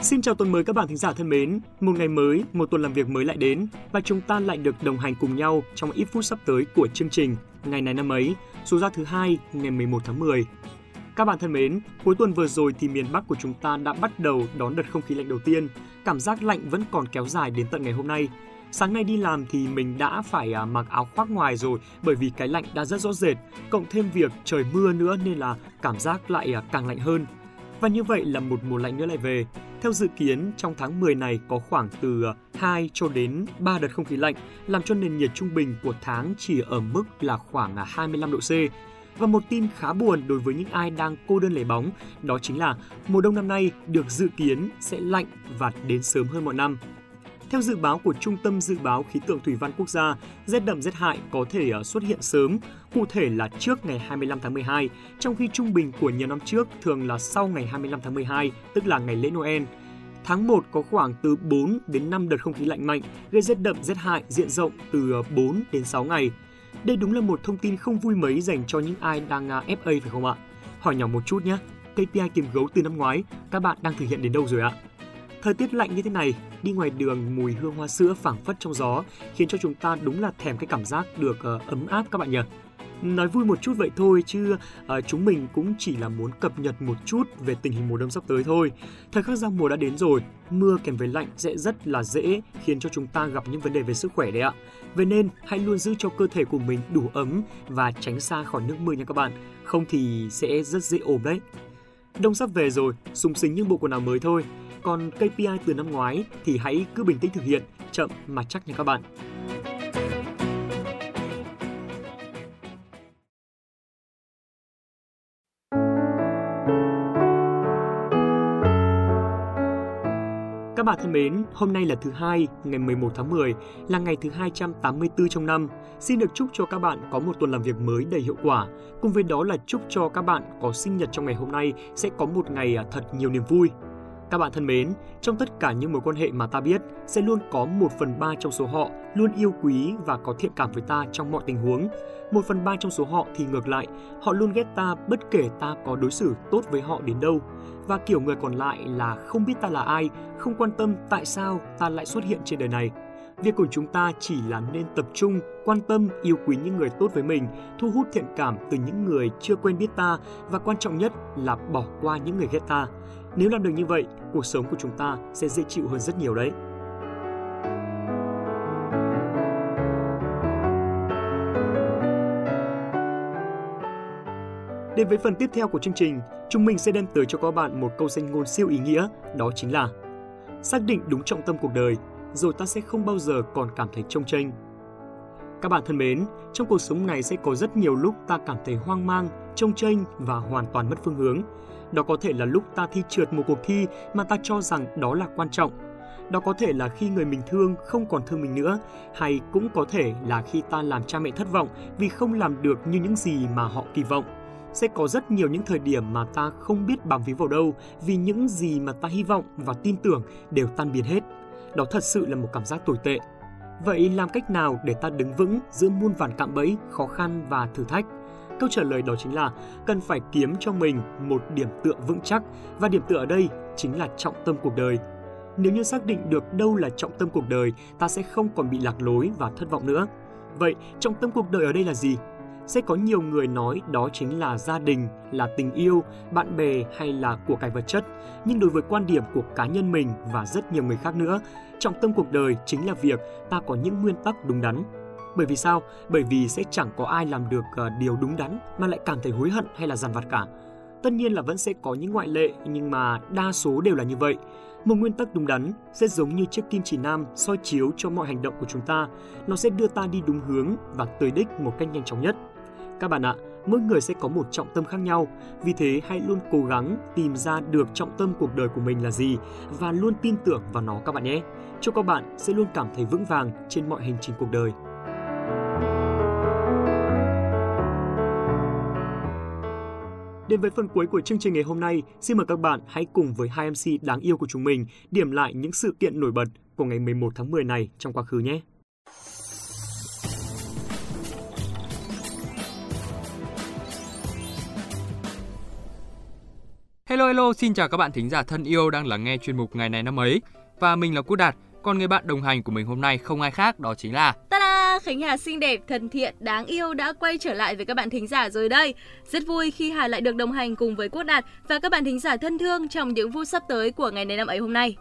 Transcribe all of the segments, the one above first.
Xin chào tuần mới các bạn thính giả thân mến. Một ngày mới, một tuần làm việc mới lại đến và chúng ta lại được đồng hành cùng nhau trong ít phút sắp tới của chương trình Ngày này năm ấy, số ra thứ hai ngày 11 tháng 10. Các bạn thân mến, cuối tuần vừa rồi thì miền Bắc của chúng ta đã bắt đầu đón đợt không khí lạnh đầu tiên. Cảm giác lạnh vẫn còn kéo dài đến tận ngày hôm nay. Sáng nay đi làm thì mình đã phải à, mặc áo khoác ngoài rồi bởi vì cái lạnh đã rất rõ rệt, cộng thêm việc trời mưa nữa nên là cảm giác lại à, càng lạnh hơn. Và như vậy là một mùa lạnh nữa lại về. Theo dự kiến, trong tháng 10 này có khoảng từ ờ, 2 cho đến 3 đợt không khí lạnh, làm cho nền nhiệt trung bình của tháng chỉ ở mức là khoảng à, 25 độ C. Và một tin khá buồn đối với những ai đang cô đơn lấy bóng, đó chính là mùa đông năm nay được dự kiến sẽ lạnh và đến sớm hơn mọi năm. Theo dự báo của Trung tâm Dự báo Khí tượng Thủy văn Quốc gia, rét đậm rét hại có thể à, xuất hiện sớm, cụ thể là trước ngày 25 tháng 12, trong khi trung bình của nhiều năm trước thường là sau ngày 25 tháng 12, tức là ngày lễ Noel. Tháng 1 có khoảng từ 4 đến 5 đợt không khí lạnh mạnh, gây rét đậm rét hại diện rộng từ à, 4 đến 6 ngày. Đây đúng là một thông tin không vui mấy dành cho những ai đang à, FA phải không ạ? Hỏi nhỏ một chút nhé, KPI kiếm gấu từ năm ngoái, các bạn đang thực hiện đến đâu rồi ạ? Thời tiết lạnh như thế này, đi ngoài đường mùi hương hoa sữa phảng phất trong gió khiến cho chúng ta đúng là thèm cái cảm giác được uh, ấm áp các bạn nhỉ. Nói vui một chút vậy thôi chứ uh, chúng mình cũng chỉ là muốn cập nhật một chút về tình hình mùa đông sắp tới thôi. Thời khắc giao mùa đã đến rồi, mưa kèm với lạnh sẽ rất là dễ khiến cho chúng ta gặp những vấn đề về sức khỏe đấy ạ. Vậy nên hãy luôn giữ cho cơ thể của mình đủ ấm và tránh xa khỏi nước mưa nha các bạn, không thì sẽ rất dễ ốm đấy. Đông sắp về rồi, sung sính những bộ quần áo mới thôi. Còn KPI từ năm ngoái thì hãy cứ bình tĩnh thực hiện, chậm mà chắc nha các bạn. Các bạn thân mến, hôm nay là thứ hai, ngày 11 tháng 10, là ngày thứ 284 trong năm. Xin được chúc cho các bạn có một tuần làm việc mới đầy hiệu quả. Cùng với đó là chúc cho các bạn có sinh nhật trong ngày hôm nay sẽ có một ngày à, thật nhiều niềm vui. Các bạn thân mến, trong tất cả những mối quan hệ mà ta biết, sẽ luôn có một phần ba trong số họ luôn yêu quý và có thiện cảm với ta trong mọi tình huống. Một phần ba trong số họ thì ngược lại, họ luôn ghét ta bất kể ta có đối xử tốt với họ đến đâu. Và kiểu người còn lại là không biết ta là ai, không quan tâm tại sao ta lại xuất hiện trên đời này. Việc của chúng ta chỉ là nên tập trung, quan tâm, yêu quý những người tốt với mình, thu hút thiện cảm từ những người chưa quen biết ta và quan trọng nhất là bỏ qua những người ghét ta. Nếu làm được như vậy, cuộc sống của chúng ta sẽ dễ chịu hơn rất nhiều đấy. Đến với phần tiếp theo của chương trình, chúng mình sẽ đem tới cho các bạn một câu danh ngôn siêu ý nghĩa, đó chính là Xác định đúng trọng tâm cuộc đời, rồi ta sẽ không bao giờ còn cảm thấy trông tranh. Các bạn thân mến, trong cuộc sống này sẽ có rất nhiều lúc ta cảm thấy hoang mang, trông chênh và hoàn toàn mất phương hướng. Đó có thể là lúc ta thi trượt một cuộc thi mà ta cho rằng đó là quan trọng. Đó có thể là khi người mình thương không còn thương mình nữa, hay cũng có thể là khi ta làm cha mẹ thất vọng vì không làm được như những gì mà họ kỳ vọng. Sẽ có rất nhiều những thời điểm mà ta không biết bám víu vào đâu vì những gì mà ta hy vọng và tin tưởng đều tan biến hết. Đó thật sự là một cảm giác tồi tệ. Vậy làm cách nào để ta đứng vững giữa muôn vàn cạm bẫy, khó khăn và thử thách? Câu trả lời đó chính là cần phải kiếm cho mình một điểm tựa vững chắc và điểm tựa ở đây chính là trọng tâm cuộc đời. Nếu như xác định được đâu là trọng tâm cuộc đời, ta sẽ không còn bị lạc lối và thất vọng nữa. Vậy, trọng tâm cuộc đời ở đây là gì? Sẽ có nhiều người nói đó chính là gia đình, là tình yêu, bạn bè hay là của cải vật chất. Nhưng đối với quan điểm của cá nhân mình và rất nhiều người khác nữa, trọng tâm cuộc đời chính là việc ta có những nguyên tắc đúng đắn, bởi vì sao? Bởi vì sẽ chẳng có ai làm được ờ, điều đúng đắn mà lại cảm thấy hối hận hay là giàn vặt cả. Tất nhiên là vẫn sẽ có những ngoại lệ nhưng mà đa số đều là như vậy. Một nguyên tắc đúng đắn sẽ giống như chiếc kim chỉ nam soi chiếu cho mọi hành động của chúng ta. Nó sẽ đưa ta đi đúng hướng và tới đích một cách nhanh chóng nhất. Các bạn ạ, mỗi người sẽ có một trọng tâm khác nhau, vì thế hãy luôn cố gắng tìm ra được trọng tâm cuộc đời của mình là gì và luôn tin tưởng vào nó các bạn nhé. Chúc các bạn sẽ luôn cảm thấy vững vàng trên mọi hành trình cuộc đời. Đến với phần cuối của chương trình ngày hôm nay, xin mời các bạn hãy cùng với hai MC đáng yêu của chúng mình điểm lại những sự kiện nổi bật của ngày 11 tháng 10 này trong quá khứ nhé. Hello hello, xin chào các bạn thính giả thân yêu đang lắng nghe chuyên mục ngày này năm ấy. Và mình là Quốc Đạt, còn người bạn đồng hành của mình hôm nay không ai khác đó chính là Ta-da! Khánh Hà xinh đẹp, thân thiện, đáng yêu đã quay trở lại với các bạn thính giả rồi đây. Rất vui khi Hà lại được đồng hành cùng với Quốc Đạt và các bạn thính giả thân thương trong những phút sắp tới của ngày này năm ấy hôm nay.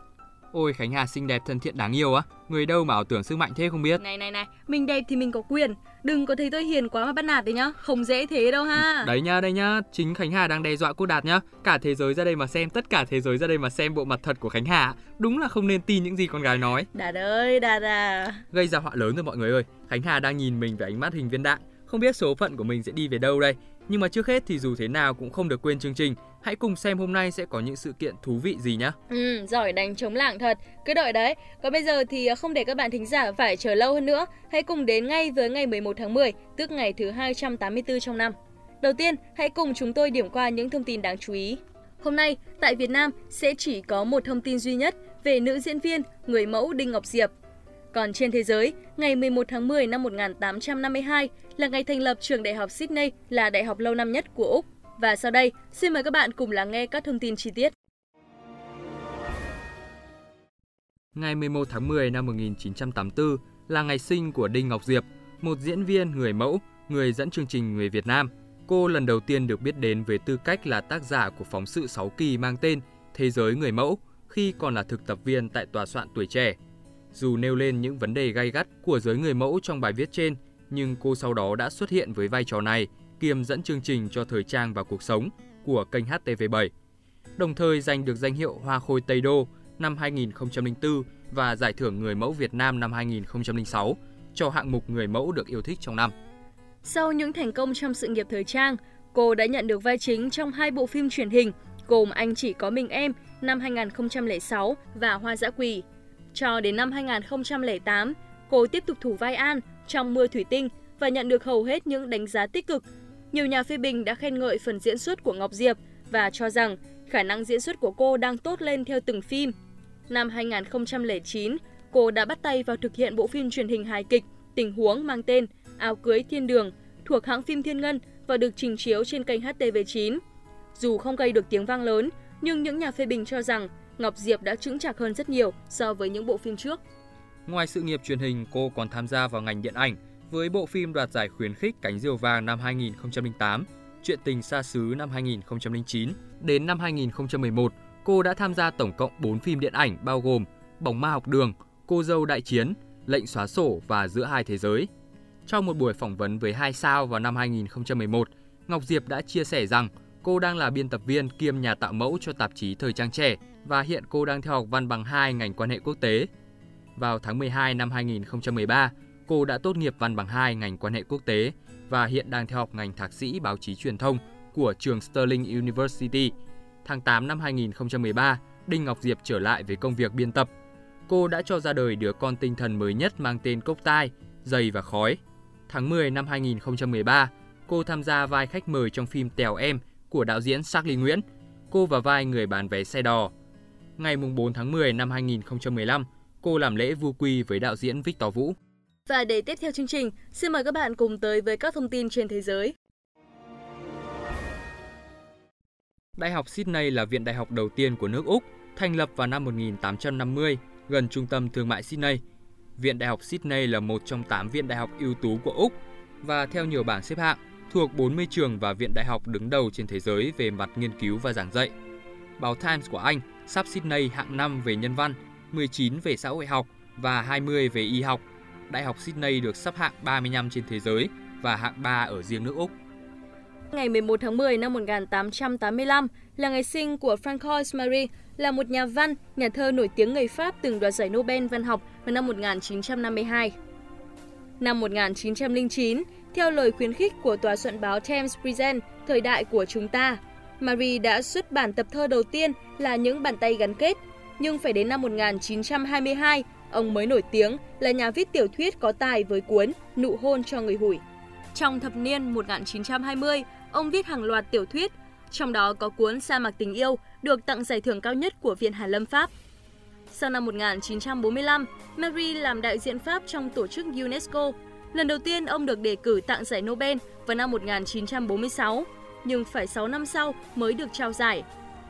Ôi Khánh Hà xinh đẹp thân thiện đáng yêu á. Người đâu mà ảo tưởng sức mạnh thế không biết. Này này này, mình đẹp thì mình có quyền. Đừng có thấy tôi hiền quá mà bắt nạt đấy nhá. Không dễ thế đâu ha. Đấy nha đây nhá. Chính Khánh Hà đang đe dọa cô Đạt nhá. Cả thế giới ra đây mà xem Tất cả thế giới ra đây mà xem bộ mặt thật của Khánh Hà Đúng là không nên tin những gì con gái nói. Đạt ơi Đạt à. Gây ra họa lớn rồi mọi người ơi. Khánh Hà đang nhìn mình với ánh mắt hình viên đạn. Không biết số phận của mình sẽ đi về đâu đây nhưng mà trước hết thì dù thế nào cũng không được quên chương trình Hãy cùng xem hôm nay sẽ có những sự kiện thú vị gì nhé Ừ, giỏi đánh chống lảng thật. Cứ đợi đấy. Còn bây giờ thì à, không để các bạn thính giả phải chờ lâu hơn nữa. Hãy cùng đến ngay với ngày 11 tháng 10, tức ngày thứ 284 trong năm. Đầu tiên, hãy cùng chúng tôi điểm qua những thông tin đáng chú ý. Hôm nay, tại Việt Nam sẽ chỉ có một thông tin duy nhất về nữ diễn viên, người mẫu Đinh Ngọc Diệp. Còn trên thế giới, ngày 11 tháng 10 năm 1852 là ngày thành lập trường đại học Sydney là đại học lâu năm nhất của Úc. Và sau đây, xin mời các bạn cùng lắng nghe các thông tin chi tiết. Ngày 11 tháng 10 năm 1984 là ngày sinh của Đinh Ngọc Diệp, một diễn viên người mẫu, người dẫn chương trình người Việt Nam. Cô lần đầu tiên được biết đến với tư cách là tác giả của phóng sự 6 kỳ mang tên Thế giới người mẫu khi còn là thực tập viên tại tòa soạn tuổi trẻ. Dù nêu lên những vấn đề gay gắt của giới người mẫu trong bài viết trên, nhưng cô sau đó đã xuất hiện với vai trò này kiêm dẫn chương trình cho thời trang và cuộc sống của kênh HTV7. Đồng thời giành được danh hiệu Hoa Khôi Tây Đô năm 2004 và Giải thưởng Người mẫu Việt Nam năm 2006 cho hạng mục người mẫu được yêu thích trong năm. Sau những thành công trong sự nghiệp thời trang, cô đã nhận được vai chính trong hai bộ phim truyền hình gồm Anh chỉ có mình em năm 2006 và Hoa dã quỳ. Cho đến năm 2008, cô tiếp tục thủ vai An trong Mưa Thủy Tinh và nhận được hầu hết những đánh giá tích cực nhiều nhà phê bình đã khen ngợi phần diễn xuất của Ngọc Diệp và cho rằng khả năng diễn xuất của cô đang tốt lên theo từng phim. Năm 2009, cô đã bắt tay vào thực hiện bộ phim truyền hình hài kịch Tình huống mang tên Áo cưới thiên đường thuộc hãng phim Thiên Ngân và được trình chiếu trên kênh HTV9. Dù không gây được tiếng vang lớn, nhưng những nhà phê bình cho rằng Ngọc Diệp đã chững chạc hơn rất nhiều so với những bộ phim trước. Ngoài sự nghiệp truyền hình, cô còn tham gia vào ngành điện ảnh với bộ phim đoạt giải khuyến khích Cánh diều vàng năm 2008, Chuyện tình xa xứ năm 2009. Đến năm 2011, cô đã tham gia tổng cộng 4 phim điện ảnh bao gồm Bóng ma học đường, Cô dâu đại chiến, Lệnh xóa sổ và Giữa hai thế giới. Trong một buổi phỏng vấn với hai sao vào năm 2011, Ngọc Diệp đã chia sẻ rằng cô đang là biên tập viên kiêm nhà tạo mẫu cho tạp chí Thời trang trẻ và hiện cô đang theo học văn bằng 2 ngành quan hệ quốc tế. Vào tháng 12 năm 2013, Cô đã tốt nghiệp văn bằng 2 ngành quan hệ quốc tế và hiện đang theo học ngành thạc sĩ báo chí truyền thông của trường Sterling University. Tháng 8 năm 2013, Đinh Ngọc Diệp trở lại với công việc biên tập. Cô đã cho ra đời đứa con tinh thần mới nhất mang tên Cốc Tai, Dày và Khói. Tháng 10 năm 2013, cô tham gia vai khách mời trong phim Tèo Em của đạo diễn Charlie Nguyễn. Cô và vai người bán vé xe đò. Ngày 4 tháng 10 năm 2015, cô làm lễ vu quy với đạo diễn Victor Vũ. Và để tiếp theo chương trình, xin mời các bạn cùng tới với các thông tin trên thế giới. Đại học Sydney là viện đại học đầu tiên của nước Úc, thành lập vào năm 1850 gần trung tâm thương mại Sydney. Viện Đại học Sydney là một trong 8 viện đại học ưu tú của Úc và theo nhiều bảng xếp hạng, thuộc 40 trường và viện đại học đứng đầu trên thế giới về mặt nghiên cứu và giảng dạy. Báo Times của Anh sắp Sydney hạng 5 về nhân văn, 19 về xã hội học và 20 về y học Đại học Sydney được sắp hạng 35 trên thế giới và hạng 3 ở riêng nước Úc. Ngày 11 tháng 10 năm 1885 là ngày sinh của Francois Marie, là một nhà văn, nhà thơ nổi tiếng người Pháp từng đoạt giải Nobel văn học vào năm 1952. Năm 1909, theo lời khuyến khích của tòa soạn báo Times Present, thời đại của chúng ta, Marie đã xuất bản tập thơ đầu tiên là những bàn tay gắn kết, nhưng phải đến năm 1922 Ông mới nổi tiếng là nhà viết tiểu thuyết có tài với cuốn Nụ hôn cho người hủi. Trong thập niên 1920, ông viết hàng loạt tiểu thuyết, trong đó có cuốn Sa mạc tình yêu được tặng giải thưởng cao nhất của Viện Hàn Lâm Pháp. Sau năm 1945, Mary làm đại diện Pháp trong tổ chức UNESCO. Lần đầu tiên ông được đề cử tặng giải Nobel vào năm 1946, nhưng phải 6 năm sau mới được trao giải.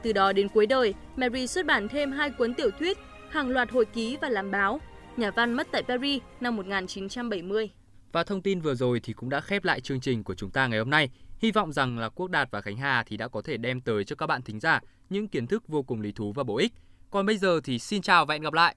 Từ đó đến cuối đời, Mary xuất bản thêm hai cuốn tiểu thuyết, hàng loạt hồi ký và làm báo. Nhà văn mất tại Paris năm 1970. Và thông tin vừa rồi thì cũng đã khép lại chương trình của chúng ta ngày hôm nay. Hy vọng rằng là Quốc Đạt và Khánh Hà thì đã có thể đem tới cho các bạn thính giả những kiến thức vô cùng lý thú và bổ ích. Còn bây giờ thì xin chào và hẹn gặp lại.